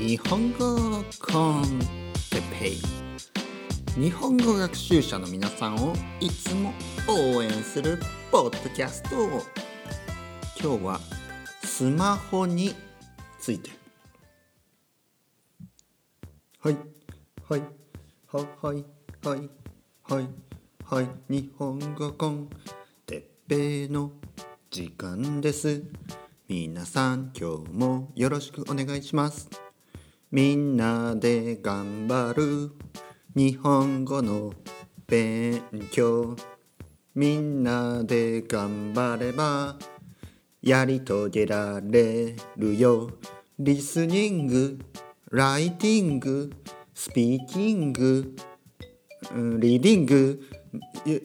日本語コンテペイ。日本語学習者の皆さんをいつも応援するポッドキャスト今日はスマホについて。はい。はい。はいはい。はい。はい。はい。日本語コンテペイの時間です。皆さん今日もよろしくお願いします。みんなで頑張る。日本語の勉強。みんなで頑張れば。やり遂げられるよ。リスニング。ライティング。スピーキング。リーディング。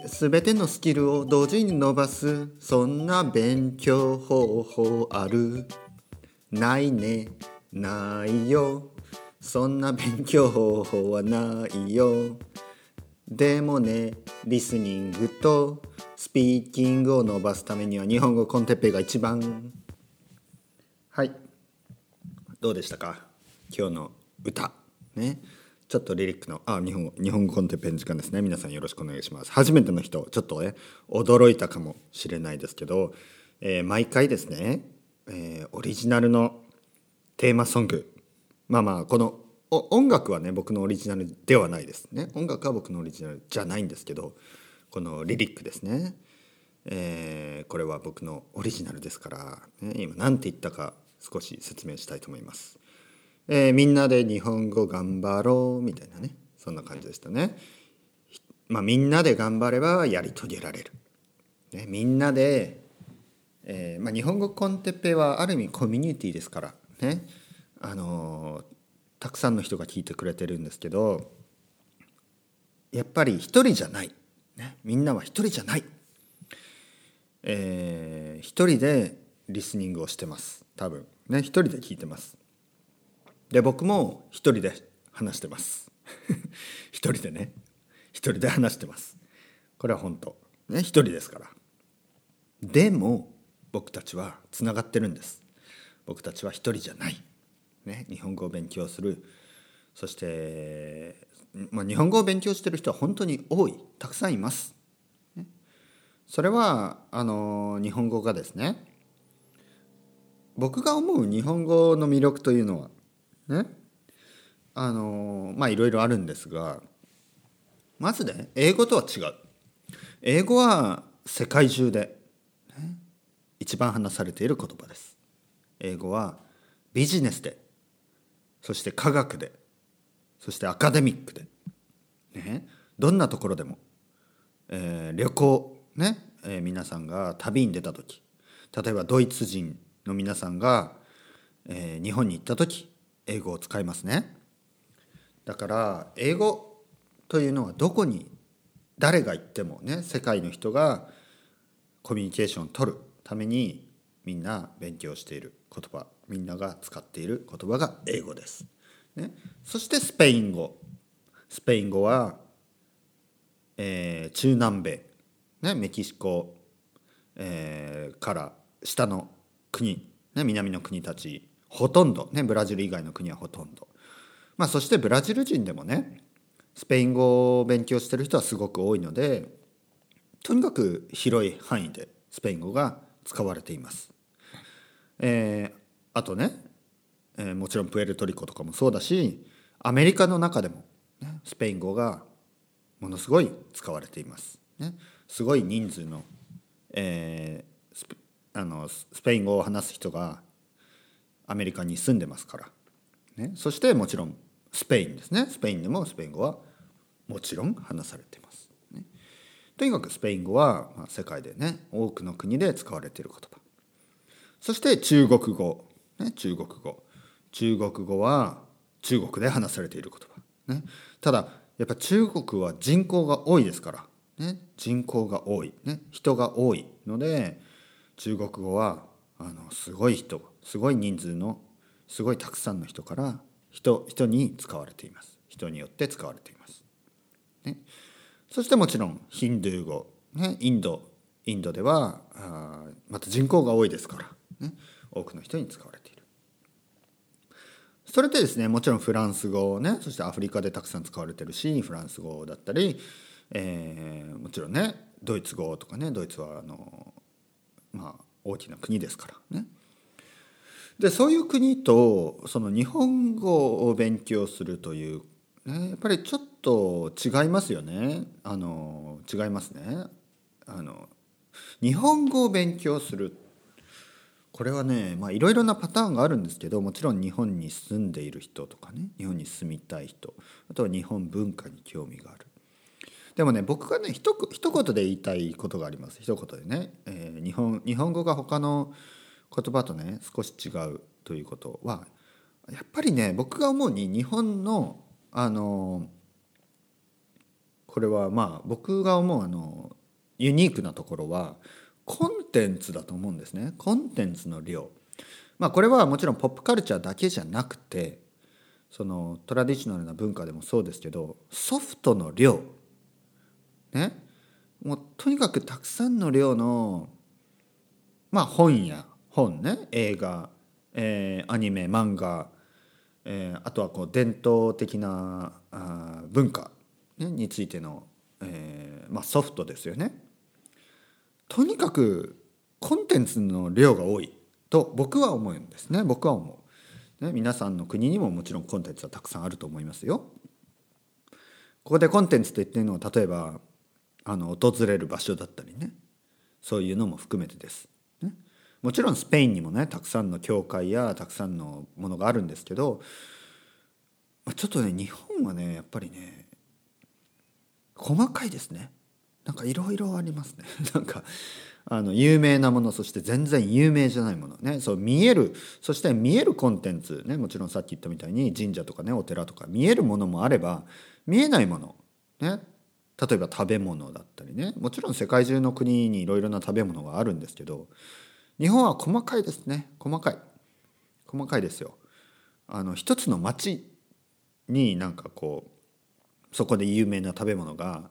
すべてのスキルを同時に伸ばすそんな勉強方法ある？ないね。ないよ。そんな勉強方法はないよ。でもねリスニングとスピーキングを伸ばすためには日本語コンテッペイが一番。はい。どうでしたか？今日の歌。ね。ちょっとリリックのあ日本語日本語コンテペイの時間ですね。皆さんよろしくお願いします。初めての人ちょっとね驚いたかもしれないですけど、えー毎回ですね、えーオリジナルのテーマソング。まあまあこの音楽はね僕のオリジナルではないですね。音楽は僕のオリジナルじゃないんですけどこのリリックですね、えーこれは僕のオリジナルですから、ね、今何て言ったか少し説明したいと思います、えーみんなで日本語頑張ろうみたいなね。そんな感じでしたね。まあみんなで頑張ればやり遂げられる、ね、みんなでえーまあ、日本語コンテッペはある意味コミュニティですから。ね。あのたくさんの人が聞いてくれてるんですけどやっぱり一人じゃない、ね、みんなは一人じゃない、えー一人でリスニングをしてます。多分。ね。一人で聞いてます。で僕も一人で話してます。一人でね。一人で話してます。これは本当。ね一人ですから。でも僕たちはつながってるんです。僕たちは一人じゃない、ね、日本語を勉強する。そして、まあ、日本語を勉強してる人は本当に多い。たくさんいます、ね。それはあの日本語がですね。僕が思う日本語の魅力というのはね。あのまあいろいろあるんですがまずね英語とは違う。英語は世界中で一番話されている言葉です。英語はビジネスでそして科学でそしてアカデミックで、ね、どんなところでも、えー旅行ね、えー皆さんが旅に出た時例えばドイツ人の皆さんが、えー日本に行った時英語を使いますね。だから英語というのはどこに誰が行ってもね世界の人がコミュニケーションを取るためにみんな勉強している言葉みんなが使っている言葉が英語です。ね、そしてスペイン語。スペイン語は、えー中南米、ね、メキシコ、えーから下の国、ね、南の国たち。ほとんど、ね、ブラジル以外の国はほとんど、まあ、そしてブラジル人でもねスペイン語を勉強してる人はすごく多いのでとにかく広い範囲でスペイン語が使われています。えーあとね、えーもちろんプエルトリコとかもそうだしアメリカの中でも、ね、スペイン語がものすごい使われています。ね、すごい人数の,、えースペあのススペイン語を話す人がアメリカに住んでますから、ね、そしてもちろんスペインですね。スペインでもスペイン語はもちろん話されています。ね。とにかくスペイン語は、ま、世界でね多くの国で使われている言葉。そして中国語、ね、中国語。中国語は中国で話されている言葉、ね、ただやっぱ中国は人口が多いですから、ね、人口が多い、ね、人が多いので中国語はあのすごい人すごい人数のすごいたくさんの人から人人に使われています。人によって使われています。ね、そしてもちろんヒンドゥー語、ね、インドインドではあまた人口が多いですから、ね、多くの人に使われている。それでですねもちろんフランス語ねそしてアフリカでたくさん使われてるしフランス語だったり、えー、もちろんねドイツ語とかねドイツはあのまあ大きな国ですから。ね。でそういう国とその日本語を勉強するという、ね、やっぱりちょっと違いますよね。あの違いますね。あの日本語を勉強する。これはねいろいろなパターンがあるんですけどもちろん日本に住んでいる人とかね日本に住みたい人あとは日本文化に興味がある。でもね僕がねひと一言で言いたいことがあります。一言でね、えー、日本日本語が他の言葉とね少し違うということはやっぱりね僕が思うに日本のあのこれはまあ僕が思うあのユニークなところはコンテンツだと思うんですね。コンテンツの量。まあこれはもちろんポップカルチャーだけじゃなくてそのトラディショナルな文化でもそうですけどソフトの量。ね。もうとにかくたくさんの量のまあ本や本ね映画、えー、アニメ漫画、えー、あとはこう伝統的なあ文化、ね、についての、えーまあ、ソフトですよね。とにかくコンテンツの量が多いと僕は思うんですね僕は思う。ね、皆さんの国にももちろんコンテンツはたくさんあると思いますよ。ここでコンテンツと言ってるのは例えばあの訪れる場所だったりねそういうのも含めてです。もちろんスペインにもねたくさんの教会やたくさんのものがあるんですけどちょっとね日本はねやっぱりね細かいですね。なんかいろいろありますね。なんかあの有名なものそして全然有名じゃないもの。ねそう見えるそして見えるコンテンツねもちろんさっき言ったみたいに神社とかねお寺とか見えるものもあれば見えないもの。ね例えば食べ物だったりね。もちろん世界中の国にいろいろな食べ物があるんですけど日本は細かいですね。細かい。細かいですよ。あの一つの町になんかこうそこで有名な食べ物が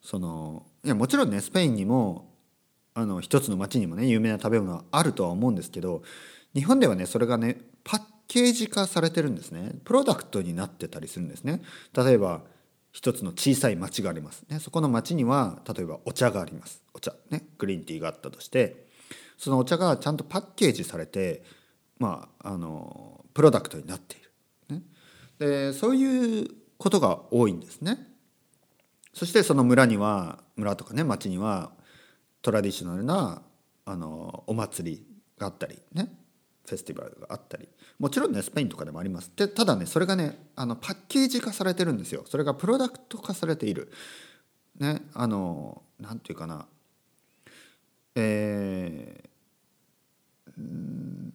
そのいやもちろんねスペインにもあの一つの町にもね有名な食べ物はあるとは思うんですけど日本ではねそれがねパッケージ化されてるんですね。プロダクトになってたりするんですね。例えば一つの小さい町があります。ねそこの町には例えばお茶があります。お茶。ねグリーンティーがあったとしてそのお茶がちゃんとパッケージされてまああのプロダクトになっている、ね、でそういうことが多いんですね。そしてその村には村とかね町にはトラディショナルなあのお祭りがあったりね。フェスティバルがあったり。もちろんねスペインとかでもあります。でただねそれがねあのパッケージ化されてるんですよ。それがプロダクト化されている。ねあのなんていうかな。えー、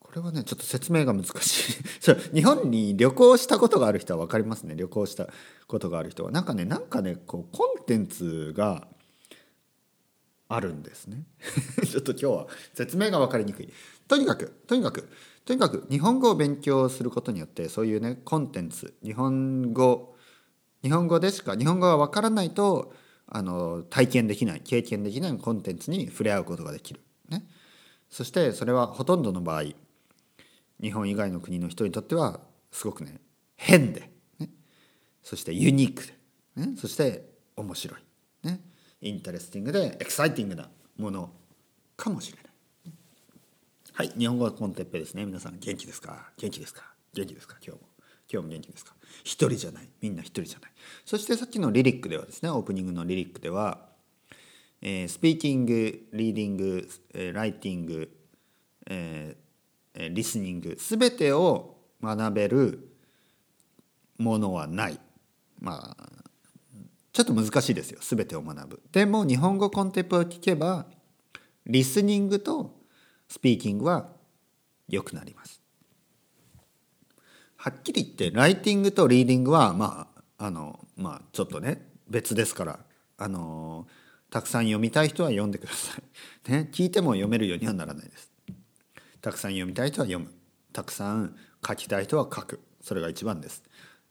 これはねちょっと説明が難しい。日本に旅行したことがある人は分かりますね。旅行したことがある人は。なんかねなんかねこうコンテンツがあるんですね。ちょっと今日は説明が分かりにくい。とにかくとにかくとにかく日本語を勉強することによってそういうねコンテンツ日本語日本語でしか日本語が分からないとあの体験できない経験できないコンテンツに触れ合うことができる、ね、そしてそれはほとんどの場合日本以外の国の人にとってはすごくね変で、ね、そしてユニークで、ね、そして面白い、ね、 interesting で exciting なものかもしれない。はい、日本語 con Teppei ですね。皆さん元気ですか？元気ですか？元気ですか？今日も。今日も元気ですか？一人じゃない。みんな一人じゃない。そしてさっきのリリックではですね、オープニングのリリックでは、えー、 speaking、reading、writing、えー、 listening、すべてを学べるものはない。まあ、ちょっと難しいですよ。すべてを学ぶ。でも、日本語コンテッペを聞けば、リスニングとスピーキングは良くなります。はっきり言ってライティングとリーディングはまああのまあちょっとね別ですからあのたくさん読みたい人は読んでください。ね聞いても読めるようにはならないです。たくさん読みたい人は読む。たくさん書きたい人は書く。それが一番です。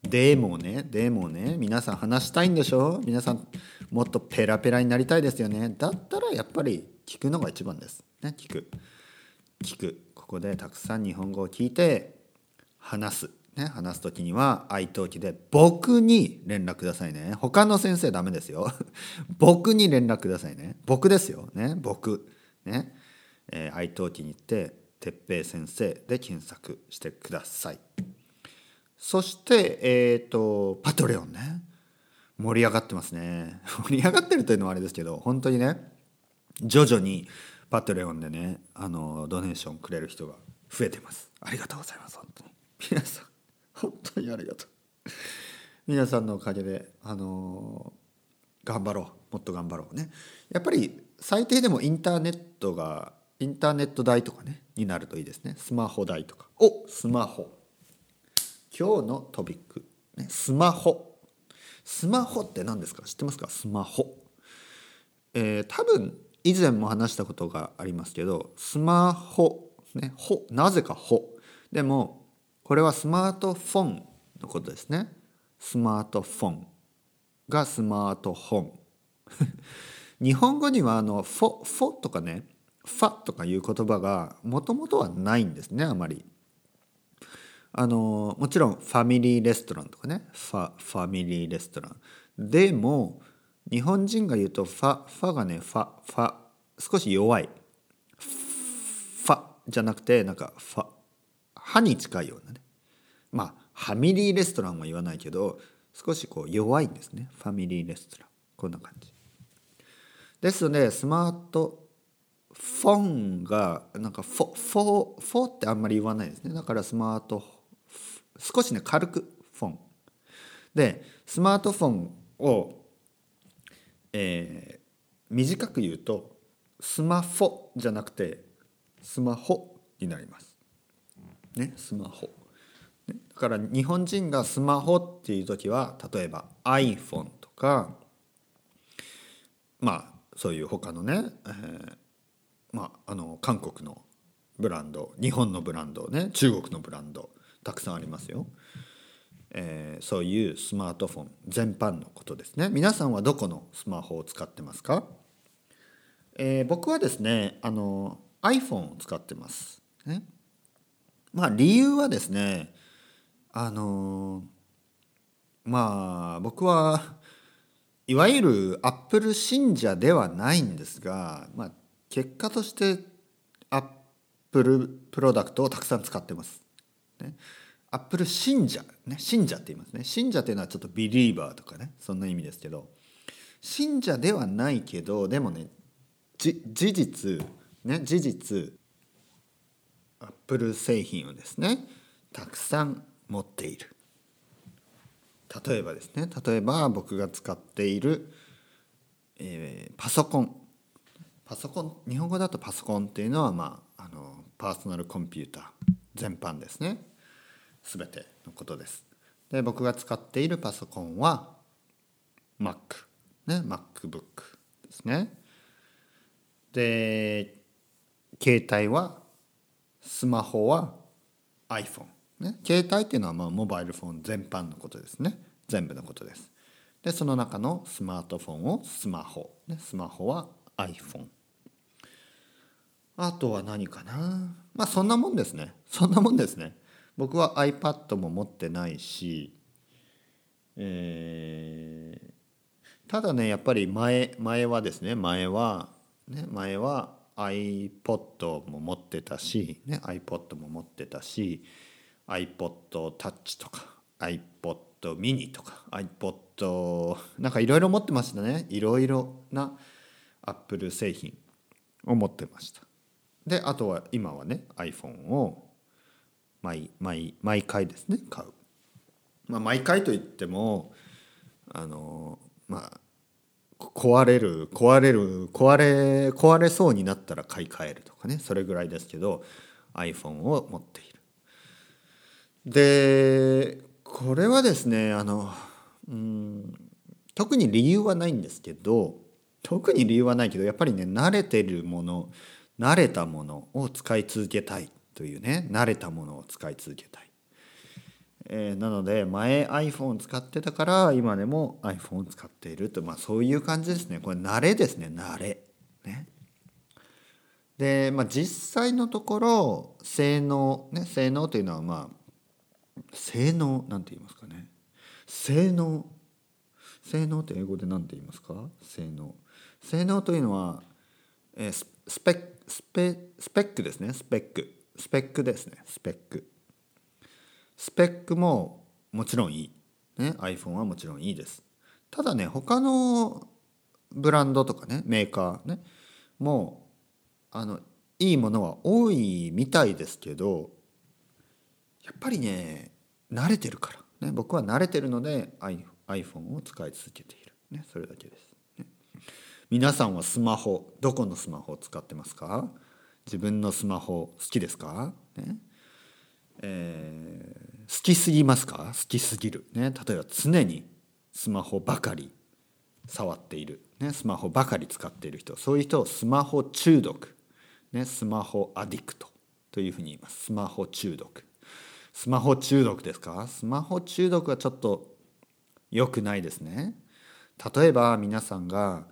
でもね、でもね、皆さん話したいんでしょ？皆さんもっとペラペラになりたいですよね。だったらやっぱり聞くのが一番です。ね、聞く。聞くここでたくさん日本語を聞いて話すね、話す時には愛登記で僕に連絡くださいね。他の先生ダメですよ。僕に連絡くださいね。僕ですよ。ね僕。ね、えー、愛登記に行って哲平先生で検索してください。そしてえっ、ー、とパトレオンね。盛り上がってますね。盛り上がってるというのはあれですけど本当にね徐々にパトレオンでねあのドネーションくれる人が増えてます。ありがとうございます本当に。皆さん。本当にありがとう。皆さんのおかげであの頑張ろう。もっと頑張ろうね。やっぱり最低でもインターネットがインターネット代とかねになるといいですね。スマホ代とか。お！スマホ。今日のトピック、ね、スマホ。スマホって何ですか？知ってますか？スマホ。えー、多分以前も話したことがありますけどスマホ。ねほなぜかほ。でもこれはスマートフォンのことですね。スマートフォン。がスマートフォン。日本語にはあのフォフォとかねファとかいう言葉がもともとはないんですねあまり。あのもちろんファミリーレストランとかねファファミリーレストラン。でも日本人が言うとファファがねファファ少し弱い。ファじゃなくてなんかファ歯に近いような。ねまあファミリーレストランは言わないけど少しこう弱いんですね。ファミリーレストラン。こんな感じ。ですのでスマートフォンがなんかフォフォフォってあんまり言わないですね。だからスマート少しね軽くフォン。でスマートフォンを、えー、短く言うとスマホじゃなくてスマホになります。ねスマホ。だから日本人がスマホっていう時は例えば iPhone とかまあそういう他のね、えー、まああの韓国のブランド日本のブランドね中国のブランドたくさんありますよ、えー、そういうスマートフォン全般のことですね。皆さんはどこのスマホを使ってますか、えー、僕はですねあの iPhone を使ってます、ね、まあ理由はですねあのまあ僕はいわゆるアップル信者ではないんですが、まあ、結果としてアップルプロダクトをたくさん使ってます。ね、アップル信者、ね、信者って言いますね。信者っていうのはちょっと believer とかね。そんな意味ですけど。信者ではないけどでもね事実ね。事実アップル製品をですねたくさん持っている。例えばですね例えば僕が使っている、えー、パソコン。パソコン日本語だとパソコンっていうのは、まあ、あのパーソナルコンピューター。全般ですね。全てのことです。で僕が使っているパソコンは Mac ね MacBook ですね。で携帯はスマホは iPhone、ね、携帯っていうのはまあモバイルフォン全般のことですね。全部のことです。でその中のスマートフォンをスマホ、ね、スマホは iPhone あとは何かな。まあそんなもんですね。そんなもんですね。僕は iPad も持ってないしえー、ただねやっぱり前前はですね前はね前は iPod も持ってたし、ね、iPod も持ってたし iPod Touch とか iPod mini とか iPod なんかいろいろ持ってましたね。いろいろな Apple 製品を持ってました。であとは今はね iPhone を毎毎毎回ですね買う、まあ、毎回といってもあのまあ壊れる壊れる壊れ壊れそうになったら買い替えるとかねそれぐらいですけど iPhone を持っている。でこれはですねあのうん特に理由はないんですけど特に理由はないけどやっぱりね慣れてるもの慣れたものを使い続けたいというね慣れたものを使い続けたい。えー、なので前 iPhone 使ってたから今でも iPhone 使っていると、まあ、そういう感じですねこれ慣れですね慣れ。ね、で、まあ、実際のところ性能ね性能というのはまあ性能なんて言いますかね。性能。性能って英語で何て言いますか？性能。性能というのは、えー、スペックスペスペックですね。スペック。スペックですね。スペック。スペックももちろんいい、ね、iPhone はもちろんいいです。ただね他のブランドとかねメーカーねもうあのいいものは多いみたいですけどやっぱりね慣れてるから、ね、僕は慣れてるので iPhone を使い続けている、ね、それだけです、ね、皆さんはスマホどこのスマホを使ってますか？自分のスマホ好きですか、ね。えー、好きすぎますか？好きすぎる、ね、例えば常にスマホばかり触っている、ね、スマホばかり使っている人。そういう人をスマホ中毒、ね、スマホアディクトというふうに言います。スマホ中毒。スマホ中毒ですか？スマホ中毒はちょっと良くないですね。例えば皆さんが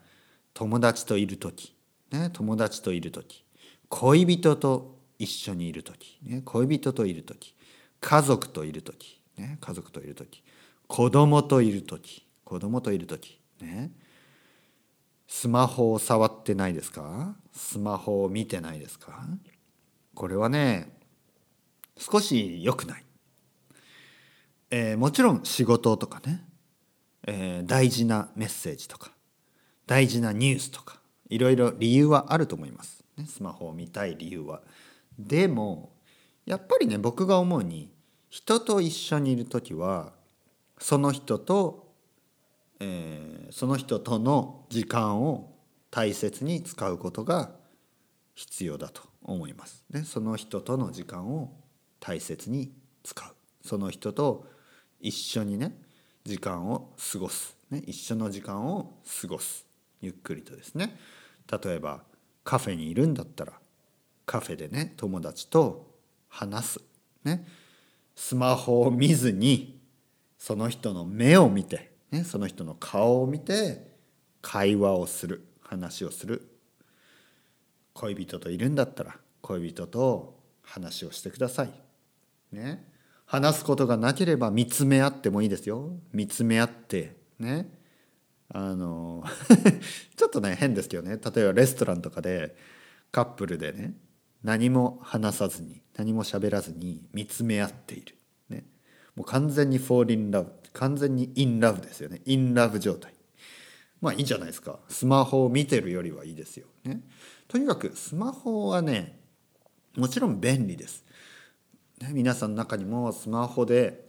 友達といる時、ね、友達といる時恋人と一緒にいる時、ね、恋人といる時家族といる時、ね、家族といる時子供といる時子供といる時ねスマホを触ってないですか？スマホを見てないですか？これはね少し良くない、えー、もちろん仕事とかね、えー、大事なメッセージとか。大事なニュースとか。いろいろ理由はあると思います、ね、スマホを見たい理由は。でもやっぱりね僕が思うに人と一緒にいる時はその人と、えー、その人との時間を大切に使うことが必要だと思います。ね、その人との時間を大切に使う。その人と一緒にね時間を過ごす、ね、一緒の時間を過ごす。ゆっくりとですね。例えばカフェにいるんだったらカフェでね友達と話す、ね、スマホを見ずにその人の目を見て、ね、その人の顔を見て会話をする。話をする。恋人といるんだったら恋人と話をしてください。ね。話すことがなければ見つめ合ってもいいですよ。見つめ合ってね。あの ちょっとね変ですけどね。例えばレストランとかでカップルでね何も話さずに何も喋らずに見つめ合っている、ね、もう完全にフォーリンラブ完全にインラブですよね。インラブ状態。まあいいじゃないですか。スマホを見てるよりはいいですよ。ね。とにかくスマホはねもちろん便利です。ね、皆さんの中にもスマホで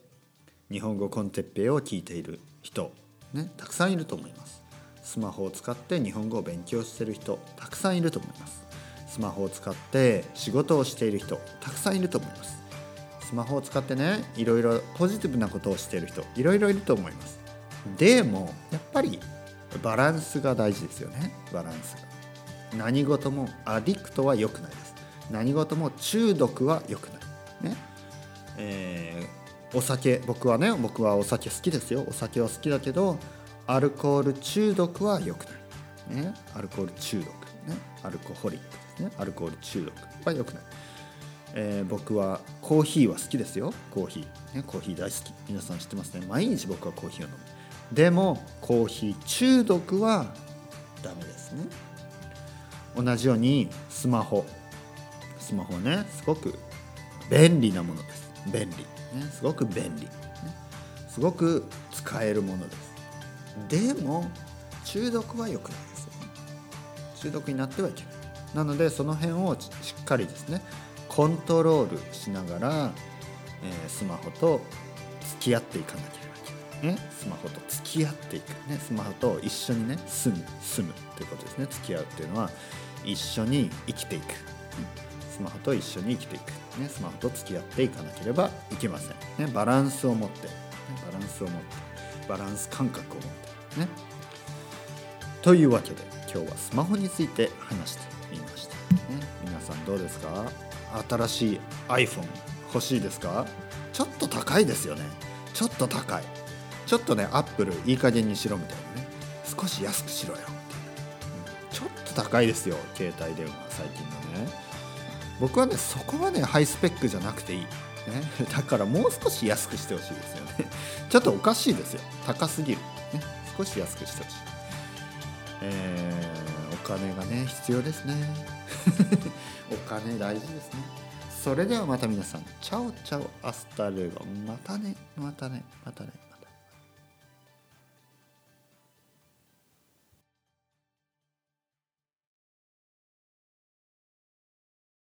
日本語コンテッペイを聞いている人、ね、たくさんいると思います。スマホを使って日本語を勉強している人たくさんいると思います。スマホを使って仕事をしている人たくさんいると思います。スマホを使ってねいろいろポジティブなことをしている人いろいろいると思います。でもやっぱりバランスが大事ですよね。バランスが。何事もアディクトは良くないです。何事も中毒は良くない。ね。えー、お酒僕はね僕はお酒好きですよ。お酒は好きだけどアルコール中毒は良くない、ね、アルコール中毒、ね、アルコホリックですね。アルコール中毒は良くない、えー、僕はコーヒーは好きですよ。コーヒー、ね、コーヒー大好き。皆さん知ってますね。毎日僕はコーヒーを飲む。でもコーヒー中毒はダメですね。同じようにスマホ。スマホねすごく便利なものです。便利、ね、すごく便利、ね、すごく使えるものです。でも中毒は良くないですよね。中毒になってはいけない。なのでその辺をしっかりですねコントロールしながら、えー、スマホと付き合っていかなければいけない、ね、スマホと付き合っていく、ね、スマホと一緒にね住む住むということですね。付き合うっていうのは一緒に生きていく、スマホと一緒に生きていく。ね、スマホと付き合っていかなければいけません、ね、バランスを持って、ね、バランスを持って。バランス感覚を持って。ね。というわけで今日はスマホについて話してみました、ね、皆さんどうですか？新しい iPhone 欲しいですか？ちょっと高いですよね。ちょっと高い。ちょっとねアップルいい加減にしろみたいなね。少し安くしろよちょっと高いですよ携帯電話最近のね。僕はねそこはねハイスペックじゃなくていい、ね、だからもう少し安くしてほしいですよね。ちょっとおかしいですよ。高すぎる、ね、少し安くしてほしい、えー、お金がね必要ですね。お金大事ですね。それではまた皆さん。 Chao chao hasta luego。またね。またね。またね。